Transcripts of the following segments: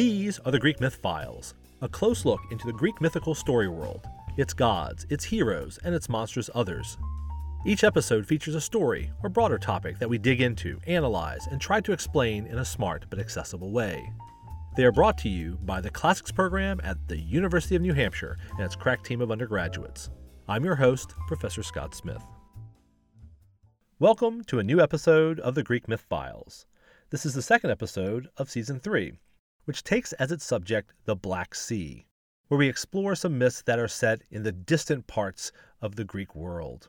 These are the Greek Myth Files, a close look into the Greek mythical story world, its gods, its heroes, and its monstrous others. Each episode features a story or broader topic that we dig into, analyze, and try to explain in a smart but accessible way. They are brought to you by the Classics program at the University of New Hampshire and its crack team of undergraduates. I'm your host, Professor Scott Smith. Welcome to a new episode of the Greek Myth Files. This is the second episode of Season 3, which takes as its subject the Black Sea, where we explore some myths that are set in the distant parts of the Greek world.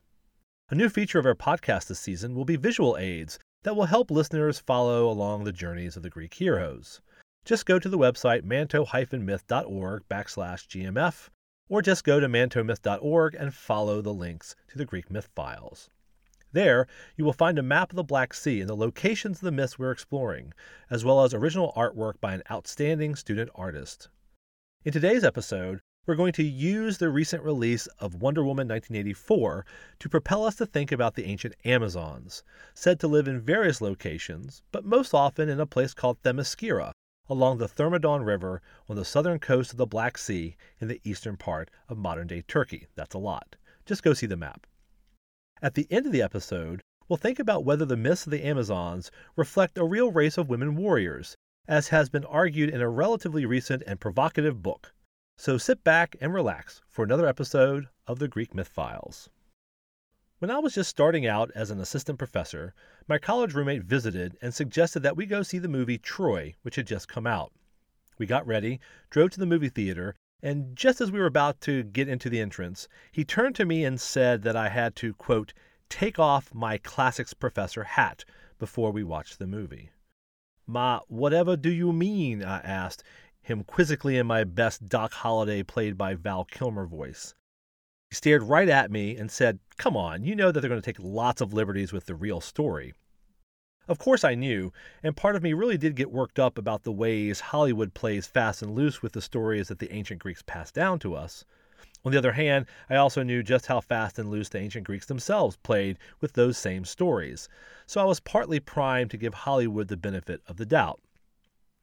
A new feature of our podcast this season will be visual aids that will help listeners follow along the journeys of the Greek heroes. Just go to the website manto-myth.org backslash GMF, or just go to mantomyth.org and follow the links to the Greek myth files. There, you will find a map of the Black Sea and the locations of the myths we're exploring, as well as original artwork by an outstanding student artist. In today's episode, we're going to use the recent release of Wonder Woman 1984 to propel us to think about the ancient Amazons, said to live in various locations, but most often in a place called Themyscira, along the Thermodon River on the southern coast of the Black Sea in the eastern part of modern day Turkey. That's a lot. Just go see the map. At the end of the episode, we'll think about whether the myths of the Amazons reflect a real race of women warriors, as has been argued in a relatively recent and provocative book. So sit back and relax for another episode of the Greek Myth Files. When I was just starting out as an assistant professor, my college roommate visited and suggested that we go see the movie Troy, which had just come out. We got ready, drove to the movie theater, and just as we were about to get into the entrance, he turned to me and said that I had to, quote, take off my classics professor hat before we watched the movie. Ma, whatever do you mean? I asked him quizzically in my best Doc Holliday played by Val Kilmer voice. He stared right at me and said, Come on, you know that they're going to take lots of liberties with the real story. Of course, I knew, and part of me really did get worked up about the ways Hollywood plays fast and loose with the stories that the ancient Greeks passed down to us. On the other hand, I also knew just how fast and loose the ancient Greeks themselves played with those same stories, so I was partly primed to give Hollywood the benefit of the doubt.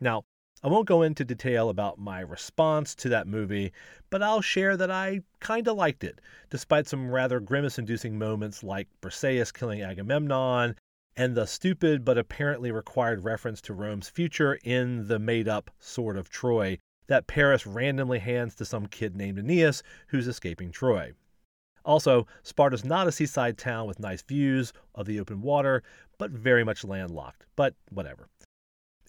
Now, I won't go into detail about my response to that movie, but I'll share that I kinda liked it, despite some rather grimace inducing moments like Briseis killing Agamemnon and the stupid but apparently required reference to Rome's future in the made up Sword of Troy that Paris randomly hands to some kid named Aeneas who's escaping Troy. Also, Sparta's not a seaside town with nice views of the open water, but very much landlocked. But whatever.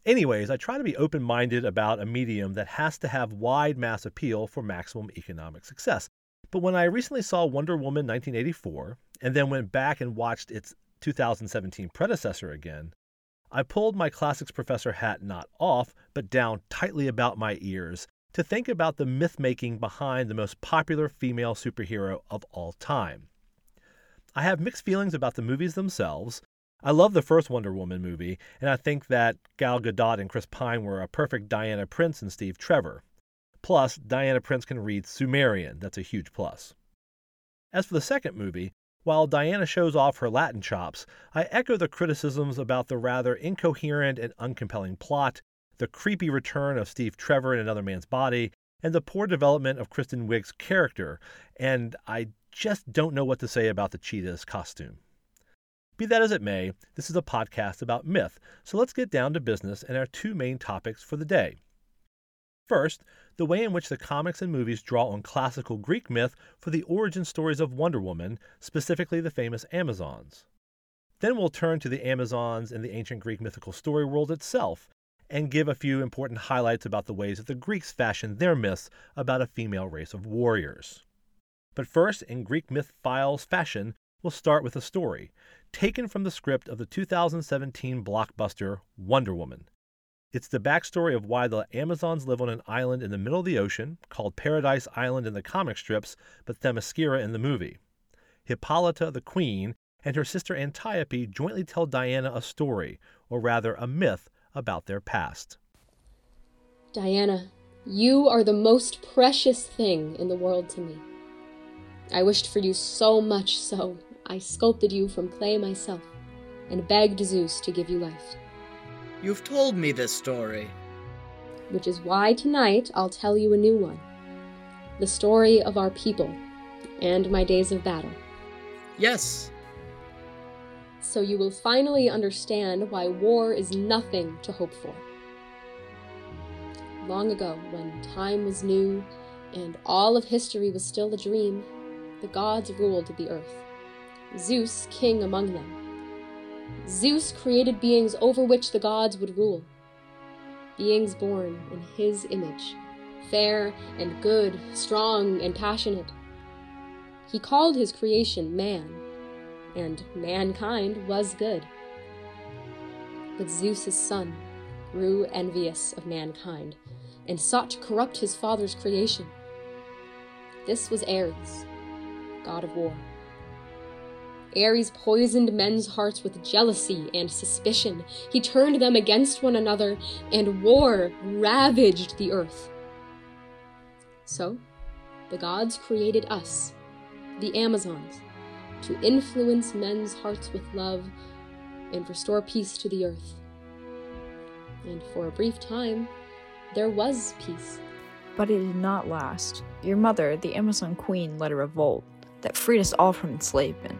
Anyways, I try to be open minded about a medium that has to have wide mass appeal for maximum economic success. But when I recently saw Wonder Woman 1984 and then went back and watched its 2017 predecessor again, I pulled my classics professor hat not off, but down tightly about my ears to think about the myth making behind the most popular female superhero of all time. I have mixed feelings about the movies themselves. I love the first Wonder Woman movie, and I think that Gal Gadot and Chris Pine were a perfect Diana Prince and Steve Trevor. Plus, Diana Prince can read Sumerian. That's a huge plus. As for the second movie, while Diana shows off her Latin chops, I echo the criticisms about the rather incoherent and uncompelling plot, the creepy return of Steve Trevor in another man's body, and the poor development of Kristen Wiig's character, and I just don't know what to say about the cheetah's costume. Be that as it may, this is a podcast about myth, so let's get down to business and our two main topics for the day. First, the way in which the comics and movies draw on classical Greek myth for the origin stories of Wonder Woman, specifically the famous Amazons. Then we'll turn to the Amazons in the ancient Greek mythical story world itself and give a few important highlights about the ways that the Greeks fashioned their myths about a female race of warriors. But first, in Greek myth files fashion, we'll start with a story taken from the script of the 2017 blockbuster Wonder Woman, it's the backstory of why the Amazons live on an island in the middle of the ocean, called Paradise Island in the comic strips, but Themyscira in the movie. Hippolyta, the queen, and her sister Antiope jointly tell Diana a story, or rather a myth, about their past. Diana, you are the most precious thing in the world to me. I wished for you so much so, I sculpted you from clay myself, and begged Zeus to give you life. You've told me this story. which is why tonight I'll tell you a new one the story of our people and my days of battle. Yes. So you will finally understand why war is nothing to hope for. Long ago, when time was new and all of history was still a dream, the gods ruled the earth. Zeus, king among them. Zeus created beings over which the gods would rule. Beings born in his image, fair and good, strong and passionate. He called his creation man, and mankind was good. But Zeus's son grew envious of mankind and sought to corrupt his father's creation. This was Ares, god of war. Ares poisoned men's hearts with jealousy and suspicion. He turned them against one another, and war ravaged the earth. So, the gods created us, the Amazons, to influence men's hearts with love and restore peace to the earth. And for a brief time, there was peace. But it did not last. Your mother, the Amazon queen, led a revolt that freed us all from enslavement.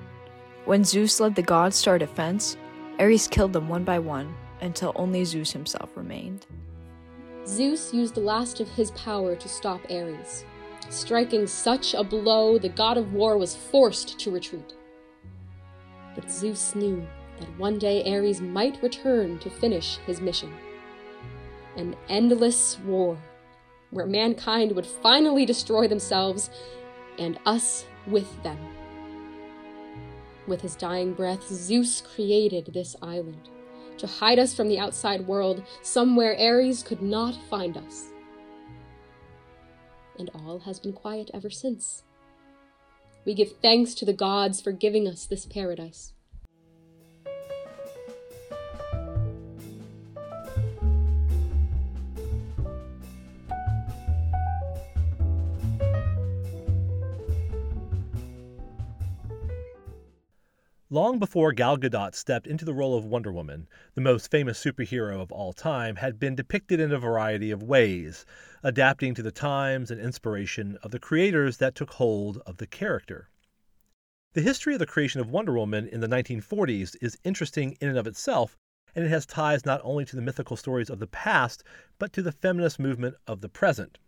When Zeus led the gods to our defense, Ares killed them one by one until only Zeus himself remained. Zeus used the last of his power to stop Ares. Striking such a blow, the god of war was forced to retreat. But Zeus knew that one day Ares might return to finish his mission. An endless war, where mankind would finally destroy themselves and us with them. With his dying breath, Zeus created this island to hide us from the outside world, somewhere Ares could not find us. And all has been quiet ever since. We give thanks to the gods for giving us this paradise. Long before Gal Gadot stepped into the role of Wonder Woman, the most famous superhero of all time had been depicted in a variety of ways, adapting to the times and inspiration of the creators that took hold of the character. The history of the creation of Wonder Woman in the 1940s is interesting in and of itself, and it has ties not only to the mythical stories of the past, but to the feminist movement of the present.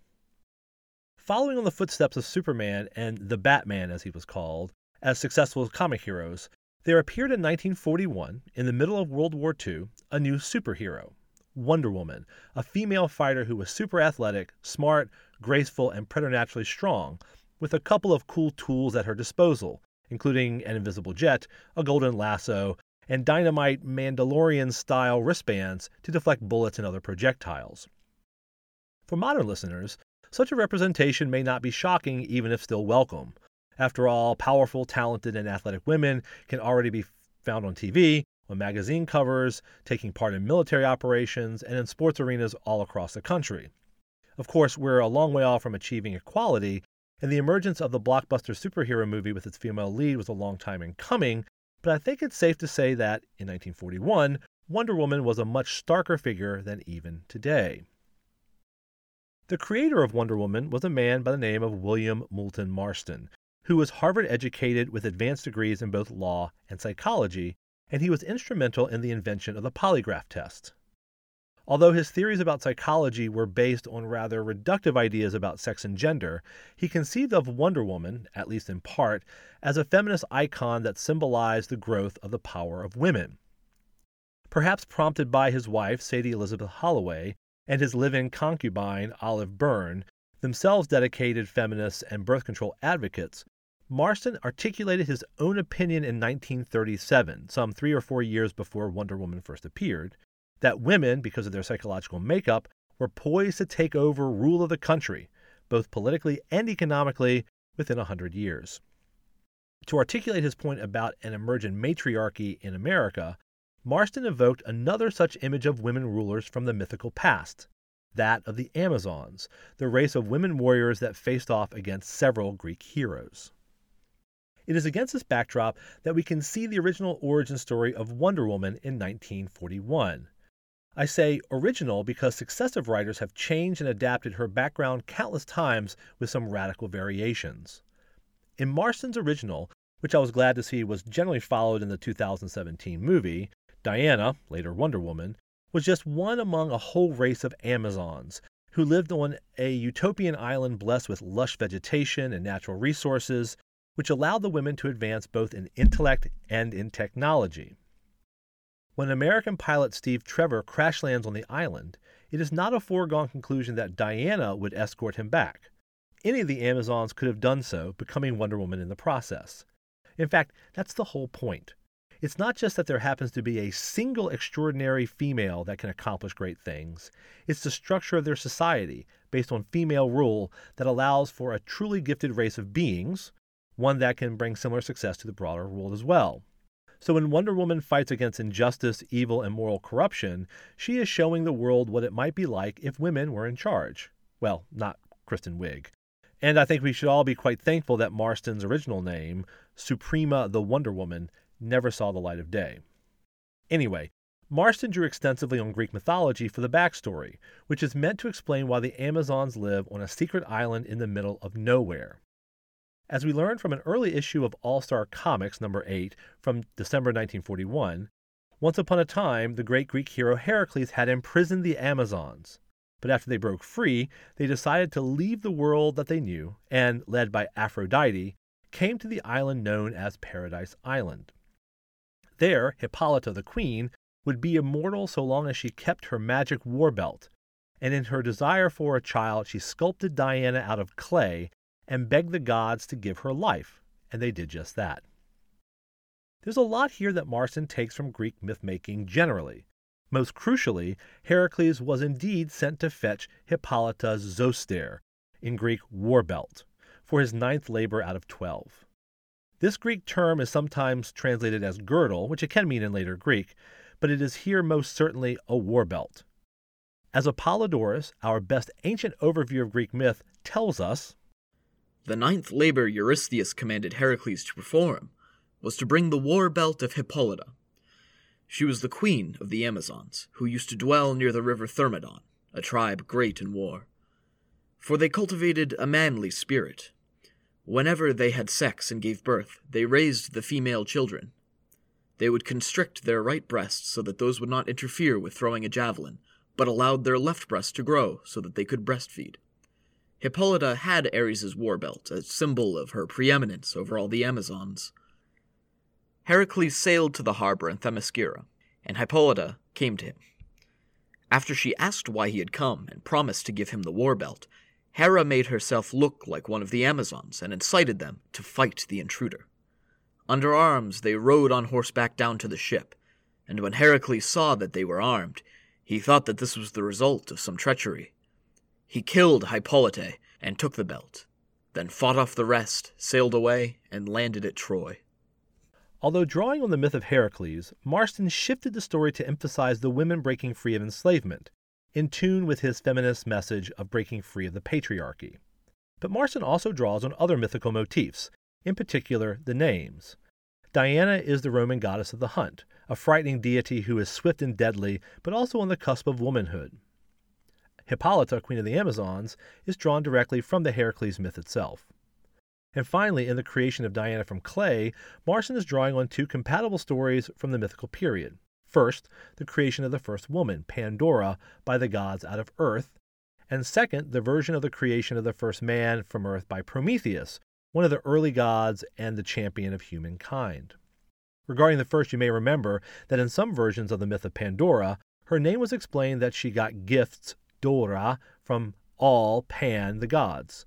Following on the footsteps of Superman and the Batman, as he was called, as successful comic heroes, there appeared in 1941, in the middle of World War II, a new superhero, Wonder Woman, a female fighter who was super athletic, smart, graceful, and preternaturally strong, with a couple of cool tools at her disposal, including an invisible jet, a golden lasso, and dynamite Mandalorian style wristbands to deflect bullets and other projectiles. For modern listeners, such a representation may not be shocking even if still welcome. After all, powerful, talented, and athletic women can already be found on TV, on magazine covers, taking part in military operations, and in sports arenas all across the country. Of course, we're a long way off from achieving equality, and the emergence of the blockbuster superhero movie with its female lead was a long time in coming, but I think it's safe to say that, in 1941, Wonder Woman was a much starker figure than even today. The creator of Wonder Woman was a man by the name of William Moulton Marston, who was Harvard educated with advanced degrees in both law and psychology, and he was instrumental in the invention of the polygraph test. Although his theories about psychology were based on rather reductive ideas about sex and gender, he conceived of Wonder Woman, at least in part, as a feminist icon that symbolized the growth of the power of women. Perhaps prompted by his wife, Sadie Elizabeth Holloway, and his live in concubine, Olive Byrne, themselves dedicated feminists and birth control advocates, Marston articulated his own opinion in 1937, some three or four years before Wonder Woman first appeared, that women, because of their psychological makeup, were poised to take over rule of the country, both politically and economically, within a hundred years. To articulate his point about an emergent matriarchy in America, Marston evoked another such image of women rulers from the mythical past, that of the Amazons, the race of women warriors that faced off against several Greek heroes. It is against this backdrop that we can see the original origin story of Wonder Woman in 1941. I say original because successive writers have changed and adapted her background countless times with some radical variations. In Marston's original, which I was glad to see was generally followed in the 2017 movie, Diana, later Wonder Woman, was just one among a whole race of Amazons who lived on a utopian island blessed with lush vegetation and natural resources, which allowed the women to advance both in intellect and in technology. When American pilot Steve Trevor crash lands on the island, it is not a foregone conclusion that Diana would escort him back. Any of the Amazons could have done so, becoming Wonder Woman in the process. In fact, that's the whole point. It's not just that there happens to be a single extraordinary female that can accomplish great things, it's the structure of their society, based on female rule, that allows for a truly gifted race of beings, one that can bring similar success to the broader world as well. So when Wonder Woman fights against injustice, evil, and moral corruption, she is showing the world what it might be like if women were in charge. Well, not Kristen Wiig. And I think we should all be quite thankful that Marston's original name, Suprema the Wonder Woman, never saw the light of day. Anyway, Marston drew extensively on Greek mythology for the backstory, which is meant to explain why the Amazons live on a secret island in the middle of nowhere. As we learned from an early issue of All Star Comics number 8 from December 1941, once upon a time the great Greek hero Heracles had imprisoned the Amazons. But after they broke free, they decided to leave the world that they knew and, led by Aphrodite, came to the island known as Paradise Island. There, Hippolyta the queen would be immortal so long as she kept her magic war belt, and in her desire for a child, she sculpted Diana out of clay and begged the gods to give her life, and they did just that. There's a lot here that Marston takes from Greek mythmaking generally. Most crucially, Heracles was indeed sent to fetch Hippolyta's zoster, in Greek war belt, for his ninth labor out of twelve. This Greek term is sometimes translated as girdle, which it can mean in later Greek, but it is here most certainly a war belt. As Apollodorus, our best ancient overview of Greek myth, tells us, the ninth labor Eurystheus commanded Heracles to perform was to bring the war belt of Hippolyta. She was the queen of the Amazons, who used to dwell near the river Thermodon, a tribe great in war. For they cultivated a manly spirit. Whenever they had sex and gave birth, they raised the female children. They would constrict their right breasts so that those would not interfere with throwing a javelin, but allowed their left breast to grow so that they could breastfeed. Hippolyta had Ares' war belt, a symbol of her preeminence over all the Amazons. Heracles sailed to the harbor in Themyscira, and Hippolyta came to him. After she asked why he had come and promised to give him the war belt, Hera made herself look like one of the Amazons and incited them to fight the intruder. Under arms, they rode on horseback down to the ship, and when Heracles saw that they were armed, he thought that this was the result of some treachery he killed Hippolyte and took the belt, then fought off the rest, sailed away, and landed at Troy. Although drawing on the myth of Heracles, Marston shifted the story to emphasize the women breaking free of enslavement, in tune with his feminist message of breaking free of the patriarchy. But Marston also draws on other mythical motifs, in particular the names. Diana is the Roman goddess of the hunt, a frightening deity who is swift and deadly, but also on the cusp of womanhood. Hippolyta, queen of the Amazons, is drawn directly from the Heracles myth itself. And finally, in the creation of Diana from clay, Marston is drawing on two compatible stories from the mythical period. First, the creation of the first woman, Pandora, by the gods out of earth, and second, the version of the creation of the first man from earth by Prometheus, one of the early gods and the champion of humankind. Regarding the first, you may remember that in some versions of the myth of Pandora, her name was explained that she got gifts Dora from all Pan the gods.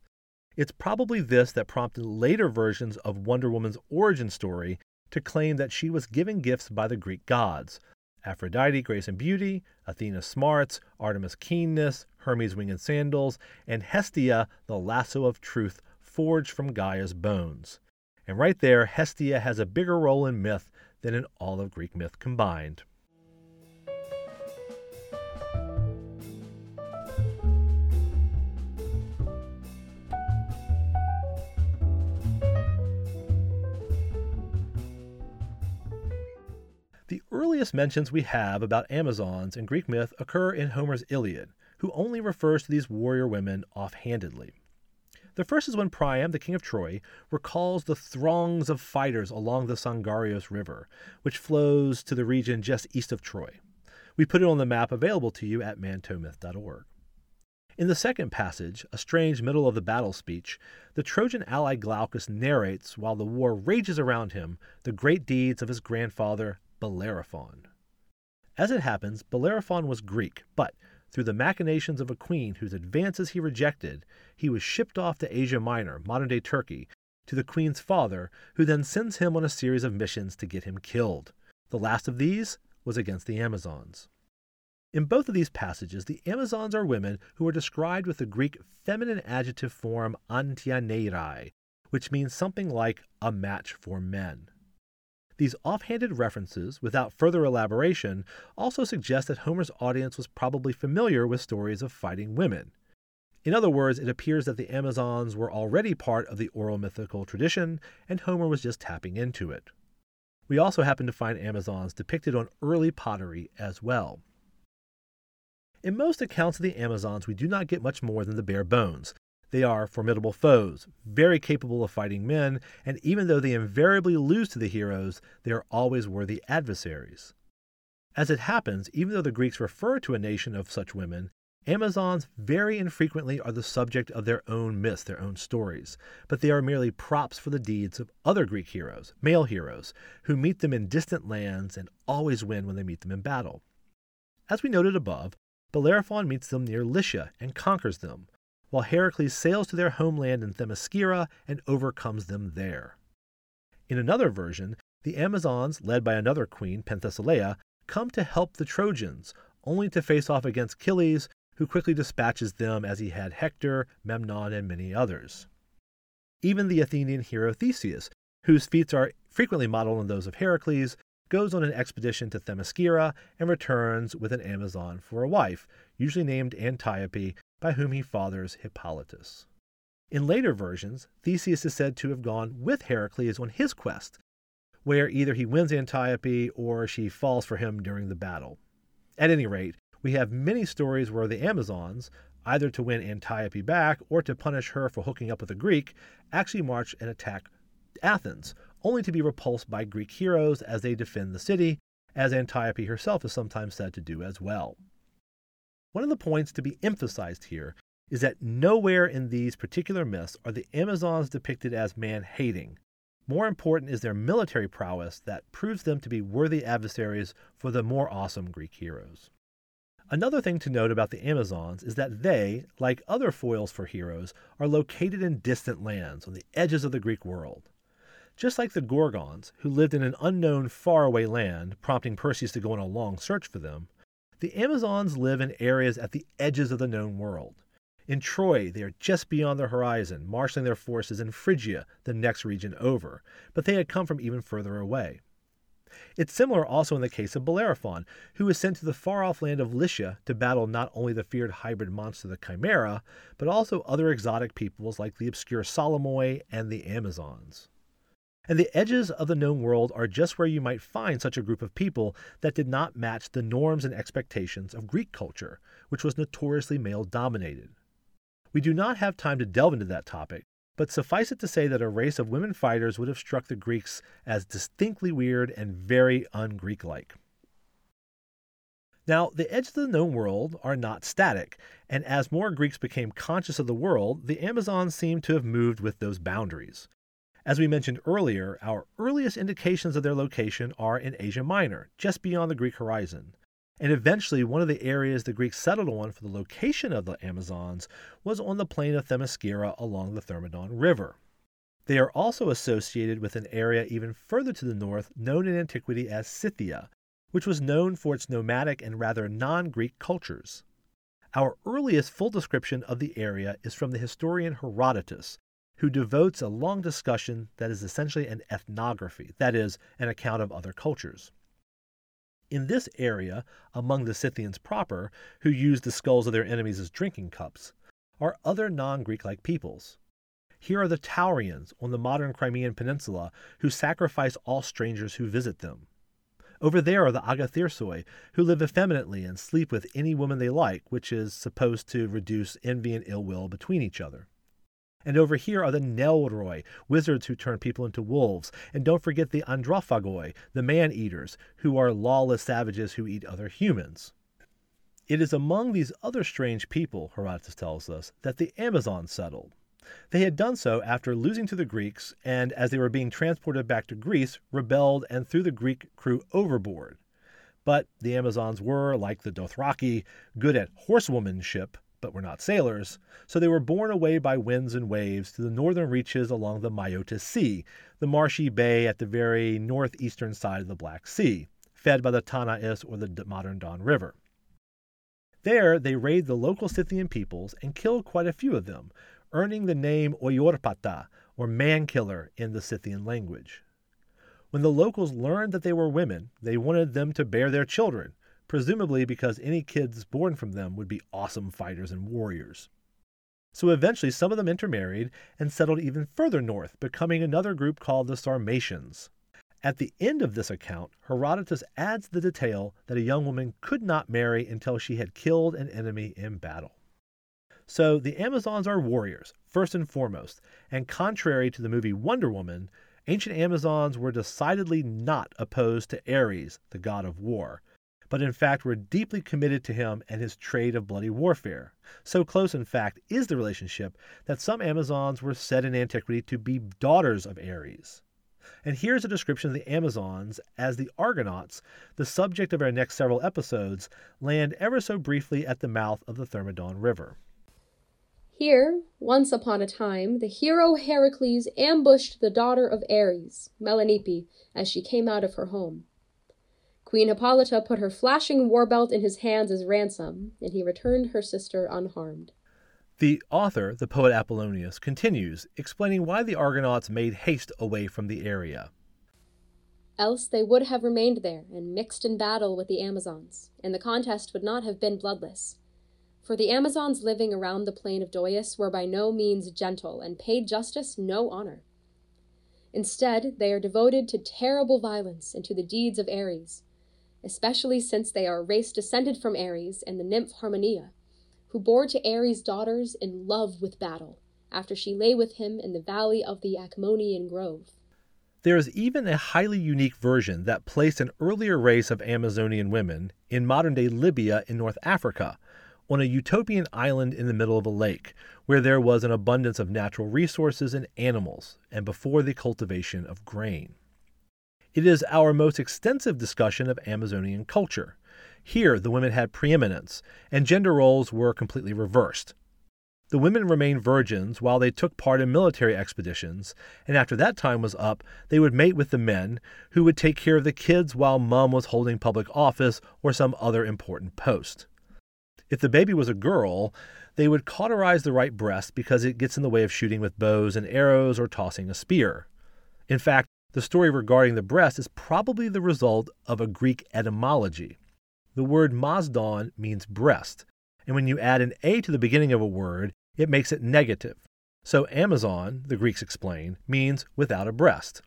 It's probably this that prompted later versions of Wonder Woman's origin story to claim that she was given gifts by the Greek gods Aphrodite, grace and beauty, Athena, smarts, Artemis, keenness, Hermes, wing and sandals, and Hestia, the lasso of truth forged from Gaia's bones. And right there, Hestia has a bigger role in myth than in all of Greek myth combined. Earliest mentions we have about Amazons in Greek myth occur in Homer's Iliad, who only refers to these warrior women offhandedly. The first is when Priam, the king of Troy, recalls the throngs of fighters along the Sangarios River, which flows to the region just east of Troy. We put it on the map available to you at mantomyth.org. In the second passage, a strange middle of the battle speech, the Trojan ally Glaucus narrates, while the war rages around him, the great deeds of his grandfather Bellerophon. As it happens, Bellerophon was Greek, but through the machinations of a queen whose advances he rejected, he was shipped off to Asia Minor, modern day Turkey, to the queen's father, who then sends him on a series of missions to get him killed. The last of these was against the Amazons. In both of these passages, the Amazons are women who are described with the Greek feminine adjective form antianerai, which means something like a match for men. These offhanded references, without further elaboration, also suggest that Homer's audience was probably familiar with stories of fighting women. In other words, it appears that the Amazons were already part of the oral mythical tradition, and Homer was just tapping into it. We also happen to find Amazons depicted on early pottery as well. In most accounts of the Amazons, we do not get much more than the bare bones. They are formidable foes, very capable of fighting men, and even though they invariably lose to the heroes, they are always worthy adversaries. As it happens, even though the Greeks refer to a nation of such women, Amazons very infrequently are the subject of their own myths, their own stories, but they are merely props for the deeds of other Greek heroes, male heroes, who meet them in distant lands and always win when they meet them in battle. As we noted above, Bellerophon meets them near Lycia and conquers them, while Heracles sails to their homeland in Themyscira and overcomes them there. In another version, the Amazons, led by another queen, Penthesilea, come to help the Trojans, only to face off against Achilles, who quickly dispatches them as he had Hector, Memnon, and many others. Even the Athenian hero Theseus, whose feats are frequently modeled on those of Heracles, goes on an expedition to Themyscira and returns with an Amazon for a wife, usually named Antiope, by whom he fathers Hippolytus. In later versions, Theseus is said to have gone with Heracles on his quest, where either he wins Antiope or she falls for him during the battle. At any rate, we have many stories where the Amazons, either to win Antiope back or to punish her for hooking up with a Greek, actually march and attack Athens, only to be repulsed by Greek heroes as they defend the city, as Antiope herself is sometimes said to do as well. One of the points to be emphasized here is that nowhere in these particular myths are the Amazons depicted as man hating. More important is their military prowess that proves them to be worthy adversaries for the more awesome Greek heroes. Another thing to note about the Amazons is that they, like other foils for heroes, are located in distant lands on the edges of the Greek world. Just like the Gorgons, who lived in an unknown faraway land, prompting Perseus to go on a long search for them, the Amazons live in areas at the edges of the known world. In Troy, they are just beyond the horizon, marshaling their forces in Phrygia, the next region over, but they had come from even further away. It's similar also in the case of Bellerophon, who was sent to the far off land of Lycia to battle not only the feared hybrid monster the Chimera, but also other exotic peoples like the obscure Solymoi and the Amazons. And the edges of the known world are just where you might find such a group of people that did not match the norms and expectations of Greek culture, which was notoriously male dominated. We do not have time to delve into that topic, but suffice it to say that a race of women fighters would have struck the Greeks as distinctly weird and very un Greek like. Now, the edges of the known world are not static, and as more Greeks became conscious of the world, the Amazons seem to have moved with those boundaries. As we mentioned earlier, our earliest indications of their location are in Asia Minor, just beyond the Greek horizon. And eventually, one of the areas the Greeks settled on for the location of the Amazons was on the plain of Themyscira along the Thermodon River. They are also associated with an area even further to the north known in antiquity as Scythia, which was known for its nomadic and rather non Greek cultures. Our earliest full description of the area is from the historian Herodotus, who devotes a long discussion that is essentially an ethnography, that is, an account of other cultures. In this area, among the Scythians proper, who used the skulls of their enemies as drinking cups, are other non Greek like peoples. Here are the Taurians on the modern Crimean Peninsula, who sacrifice all strangers who visit them. Over there are the Agathyrsi, who live effeminately and sleep with any woman they like, which is supposed to reduce envy and ill will between each other. And over here are the Neuroi, wizards who turn people into wolves. And don't forget the Androphagoi, the man eaters, who are lawless savages who eat other humans. It is among these other strange people, Herodotus tells us, that the Amazons settled. They had done so after losing to the Greeks, and as they were being transported back to Greece, rebelled and threw the Greek crew overboard. But the Amazons were, like the Dothraki, good at horsewomanship, but were not sailors, so they were borne away by winds and waves to the northern reaches along the Maeotis Sea, the marshy bay at the very northeastern side of the Black Sea, fed by the Tanais or the modern Don River. There, they raided the local Scythian peoples and killed quite a few of them, earning the name Oiorpata, or man killer in the Scythian language. When the locals learned that they were women, they wanted them to bear their children, presumably because any kids born from them would be awesome fighters and warriors. So eventually, some of them intermarried and settled even further north, becoming another group called the Sarmatians. At the end of this account, Herodotus adds the detail that a young woman could not marry until she had killed an enemy in battle. So the Amazons are warriors, first and foremost, and contrary to the movie Wonder Woman, ancient Amazons were decidedly not opposed to Ares, the god of war, but in fact were deeply committed to him and his trade of bloody warfare. So close, in fact, is the relationship that some Amazons were said in antiquity to be daughters of Ares. And here's a description of the Amazons as the Argonauts, the subject of our next several episodes, land ever so briefly at the mouth of the Thermodon River. Here, once upon a time, the hero Heracles ambushed the daughter of Ares, Melanippe, as she came out of her home. Queen Hippolyta put her flashing war belt in his hands as ransom, and he returned her sister unharmed. The author, the poet Apollonius, continues, explaining why the Argonauts made haste away from the area. Else they would have remained there and mixed in battle with the Amazons, and the contest would not have been bloodless for the Amazons living around the plain of Doias were by no means gentle and paid justice no honor. Instead, they are devoted to terrible violence and to the deeds of Ares, especially since they are a race descended from Ares and the nymph Harmonia, who bore to Ares daughters in love with battle, after she lay with him in the valley of the Acmonian Grove. There is even a highly unique version that placed an earlier race of Amazonian women in modern day Libya in North Africa, on a utopian island in the middle of a lake, where there was an abundance of natural resources and animals, and before the cultivation of grain. It is our most extensive discussion of Amazonian culture. Here, the women had preeminence, and gender roles were completely reversed. The women remained virgins while they took part in military expeditions, and after that time was up, they would mate with the men, who would take care of the kids while mom was holding public office or some other important post. If the baby was a girl, they would cauterize the right breast because it gets in the way of shooting with bows and arrows or tossing a spear. In fact, the story regarding the breast is probably the result of a Greek etymology. The word Mazdon means breast, and when you add an A to the beginning of a word, it makes it negative. So Amazon, the Greeks explain, means without a breast.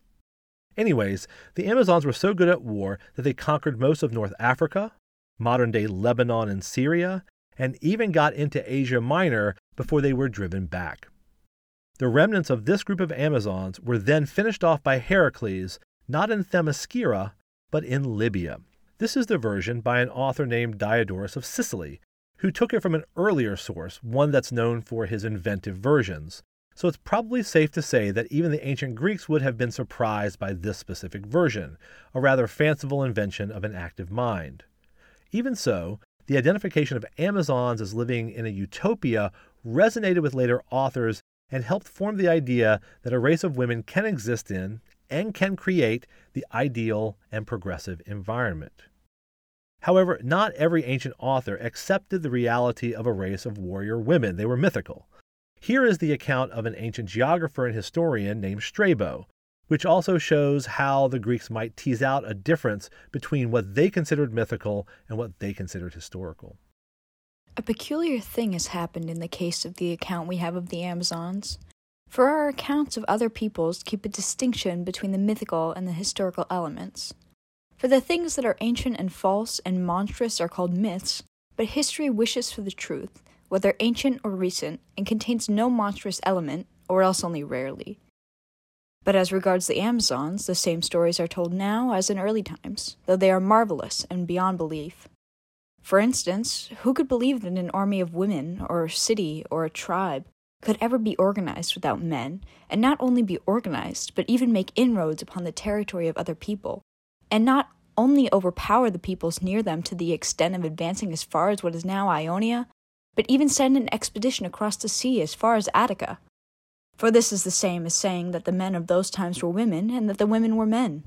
Anyways, the Amazons were so good at war that they conquered most of North Africa, modern day Lebanon and Syria, and even got into Asia Minor before they were driven back. The remnants of this group of Amazons were then finished off by Heracles, not in Themyscira, but in Libya. This is the version by an author named Diodorus of Sicily, who took it from an earlier source, one that's known for his inventive versions. So it's probably safe to say that even the ancient Greeks would have been surprised by this specific version, a rather fanciful invention of an active mind. Even so, the identification of Amazons as living in a utopia resonated with later authors and helped form the idea that a race of women can exist in and can create the ideal and progressive environment. However, not every ancient author accepted the reality of a race of warrior women. They were mythical. Here is the account of an ancient geographer and historian named Strabo, which also shows how the Greeks might tease out a difference between what they considered mythical and what they considered historical. A peculiar thing has happened in the case of the account we have of the Amazons. For our accounts of other peoples keep a distinction between the mythical and the historical elements. For the things that are ancient and false and monstrous are called myths, but history wishes for the truth, whether ancient or recent, and contains no monstrous element, or else only rarely. But as regards the Amazons, the same stories are told now as in early times, though they are marvelous and beyond belief. For instance, who could believe that an army of women, or a city, or a tribe could ever be organized without men, and not only be organized, but even make inroads upon the territory of other people, and not only overpower the peoples near them to the extent of advancing as far as what is now Ionia, but even send an expedition across the sea as far as Attica? For this is the same as saying that the men of those times were women and that the women were men.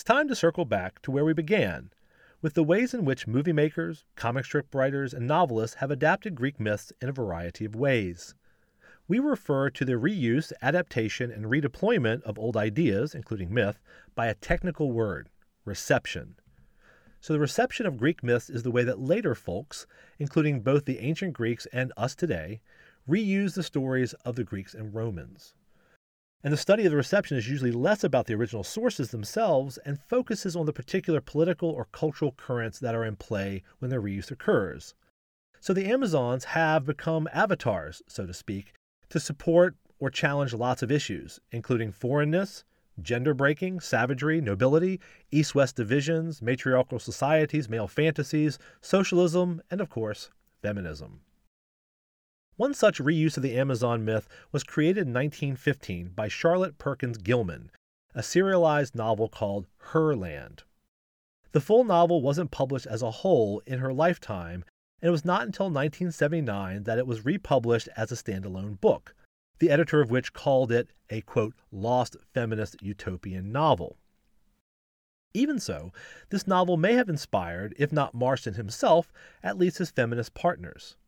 It's time to circle back to where we began, with the ways in which movie makers, comic strip writers, and novelists have adapted Greek myths in a variety of ways. We refer to the reuse, adaptation, and redeployment of old ideas, including myth, by a technical word reception. So, the reception of Greek myths is the way that later folks, including both the ancient Greeks and us today, reuse the stories of the Greeks and Romans. And the study of the reception is usually less about the original sources themselves and focuses on the particular political or cultural currents that are in play when their reuse occurs. So the Amazons have become avatars, so to speak, to support or challenge lots of issues, including foreignness, gender breaking, savagery, nobility, east west divisions, matriarchal societies, male fantasies, socialism, and of course, feminism. One such reuse of the Amazon myth was created in 1915 by Charlotte Perkins Gilman, a serialized novel called Herland. The full novel wasn't published as a whole in her lifetime, and it was not until 1979 that it was republished as a standalone book, the editor of which called it a quote, lost feminist utopian novel. Even so, this novel may have inspired, if not Marston himself, at least his feminist partners.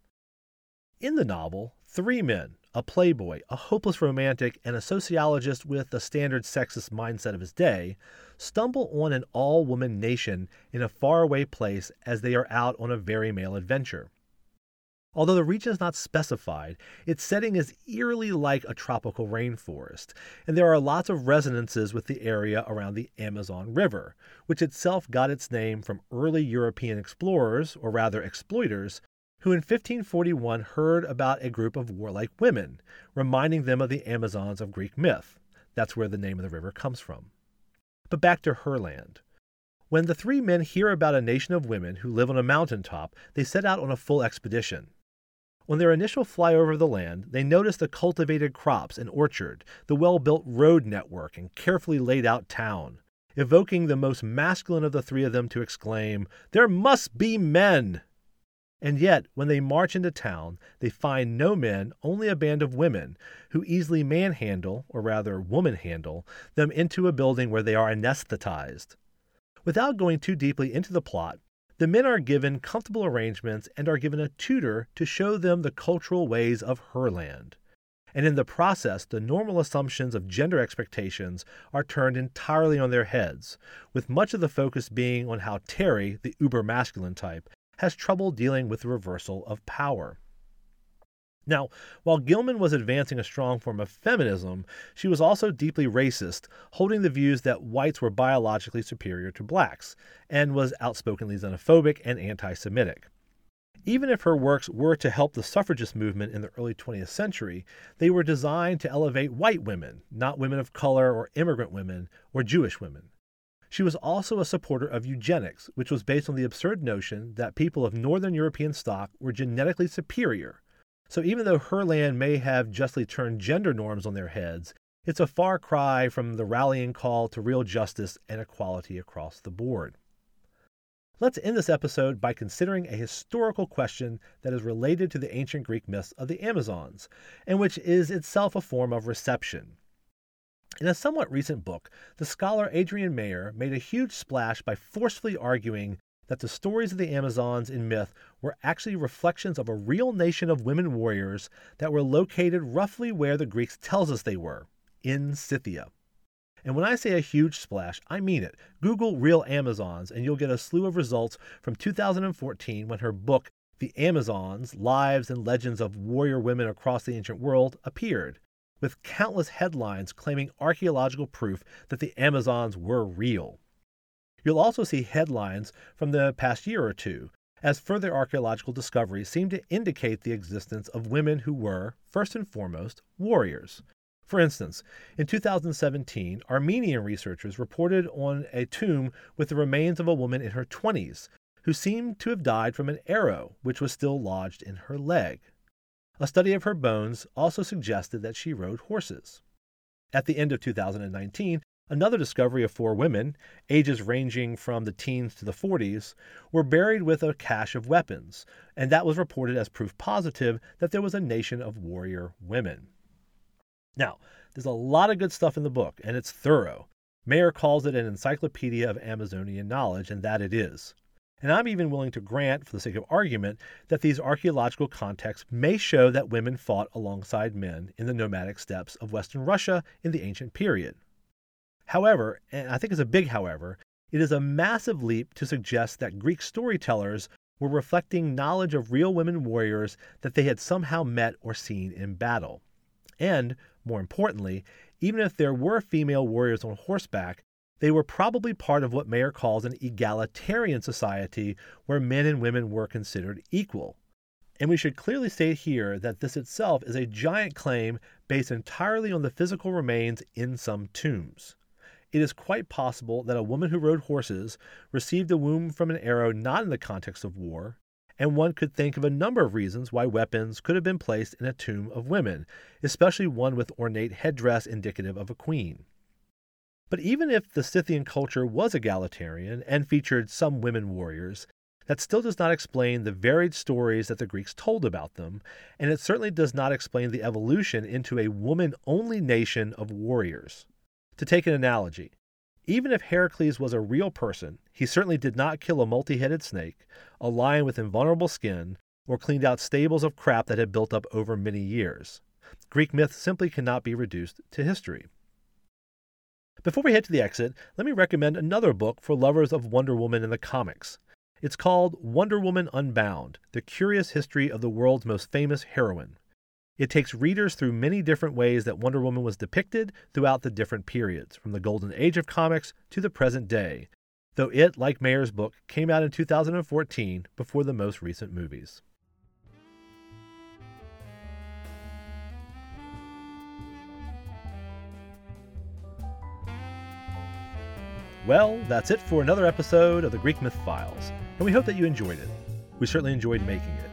In the novel, three men, a playboy, a hopeless romantic, and a sociologist with the standard sexist mindset of his day, stumble on an all woman nation in a faraway place as they are out on a very male adventure. Although the region is not specified, its setting is eerily like a tropical rainforest, and there are lots of resonances with the area around the Amazon River, which itself got its name from early European explorers, or rather exploiters, who in 1541 heard about a group of warlike women, reminding them of the Amazons of Greek myth. That's where the name of the river comes from. But back to Herland. When the three men hear about a nation of women who live on a mountain top, they set out on a full expedition. On their initial flyover of the land, they notice the cultivated crops and orchard, the well built road network, and carefully laid out town, evoking the most masculine of the three of them to exclaim, There must be men! And yet, when they march into town, they find no men, only a band of women, who easily manhandle, or rather womanhandle, them into a building where they are anesthetized. Without going too deeply into the plot, the men are given comfortable arrangements and are given a tutor to show them the cultural ways of Herland. And in the process, the normal assumptions of gender expectations are turned entirely on their heads, with much of the focus being on how Terry, the uber masculine type, has trouble dealing with the reversal of power. Now, while Gilman was advancing a strong form of feminism, she was also deeply racist, holding the views that whites were biologically superior to blacks, and was outspokenly xenophobic and anti Semitic. Even if her works were to help the suffragist movement in the early 20th century, they were designed to elevate white women, not women of color or immigrant women or Jewish women. She was also a supporter of eugenics, which was based on the absurd notion that people of Northern European stock were genetically superior. So even though Herland may have justly turned gender norms on their heads, it's a far cry from the rallying call to real justice and equality across the board. Let's end this episode by considering a historical question that is related to the ancient Greek myths of the Amazons, and which is itself a form of reception. In a somewhat recent book, the scholar Adrienne Mayor made a huge splash by forcefully arguing that the stories of the Amazons in myth were actually reflections of a real nation of women warriors that were located roughly where the Greeks tells us they were, in Scythia. And when I say a huge splash, I mean it. Google real Amazons and you'll get a slew of results from 2014 when her book, The Amazons Lives and Legends of Warrior Women Across the Ancient World, appeared, with countless headlines claiming archaeological proof that the Amazons were real. You'll also see headlines from the past year or two, as further archaeological discoveries seem to indicate the existence of women who were, first and foremost, warriors. For instance, in 2017, Armenian researchers reported on a tomb with the remains of a woman in her 20s who seemed to have died from an arrow which was still lodged in her leg. A study of her bones also suggested that she rode horses. At the end of 2019, Another discovery of four women, ages ranging from the teens to the 40s, were buried with a cache of weapons, and that was reported as proof positive that there was a nation of warrior women. Now, there's a lot of good stuff in the book, and it's thorough. Mayor calls it an encyclopedia of Amazonian knowledge, and that it is. And I'm even willing to grant, for the sake of argument, that these archaeological contexts may show that women fought alongside men in the nomadic steppes of Western Russia in the ancient period. However, and I think it's a big however, it is a massive leap to suggest that Greek storytellers were reflecting knowledge of real women warriors that they had somehow met or seen in battle. And, more importantly, even if there were female warriors on horseback, they were probably part of what Mayor calls an egalitarian society where men and women were considered equal. And we should clearly state here that this itself is a giant claim based entirely on the physical remains in some tombs it is quite possible that a woman who rode horses received a wound from an arrow not in the context of war, and one could think of a number of reasons why weapons could have been placed in a tomb of women, especially one with ornate headdress indicative of a queen. But even if the Scythian culture was egalitarian and featured some women warriors, that still does not explain the varied stories that the Greeks told about them, and it certainly does not explain the evolution into a woman only nation of warriors. To take an analogy, even if Heracles was a real person, he certainly did not kill a multi headed snake, a lion with invulnerable skin, or cleaned out stables of crap that had built up over many years. Greek myth simply cannot be reduced to history. Before we head to the exit, let me recommend another book for lovers of Wonder Woman in the comics. It's called Wonder Woman Unbound The Curious History of the World's Most Famous Heroine. It takes readers through many different ways that Wonder Woman was depicted throughout the different periods, from the golden age of comics to the present day, though it, like Mayor's book, came out in 2014 before the most recent movies. Well, that's it for another episode of the Greek Myth Files, and we hope that you enjoyed it. We certainly enjoyed making it.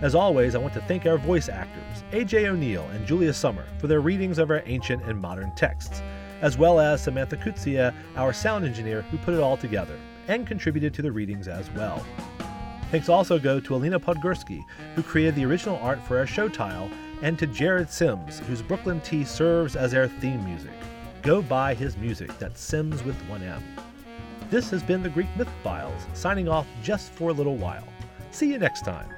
As always, I want to thank our voice actors, AJ O'Neill and Julia Sommer, for their readings of our ancient and modern texts, as well as Samantha Coetzee, our sound engineer, who put it all together and contributed to the readings as well. Thanks also go to Alina Podgorski, who created the original art for our show tile, and to Jared Sims, whose Brooklyn Tea serves as our theme music. Go buy his music, that's Sims with one M. This has been the Greek Myth Files, signing off just for a little while. See you next time.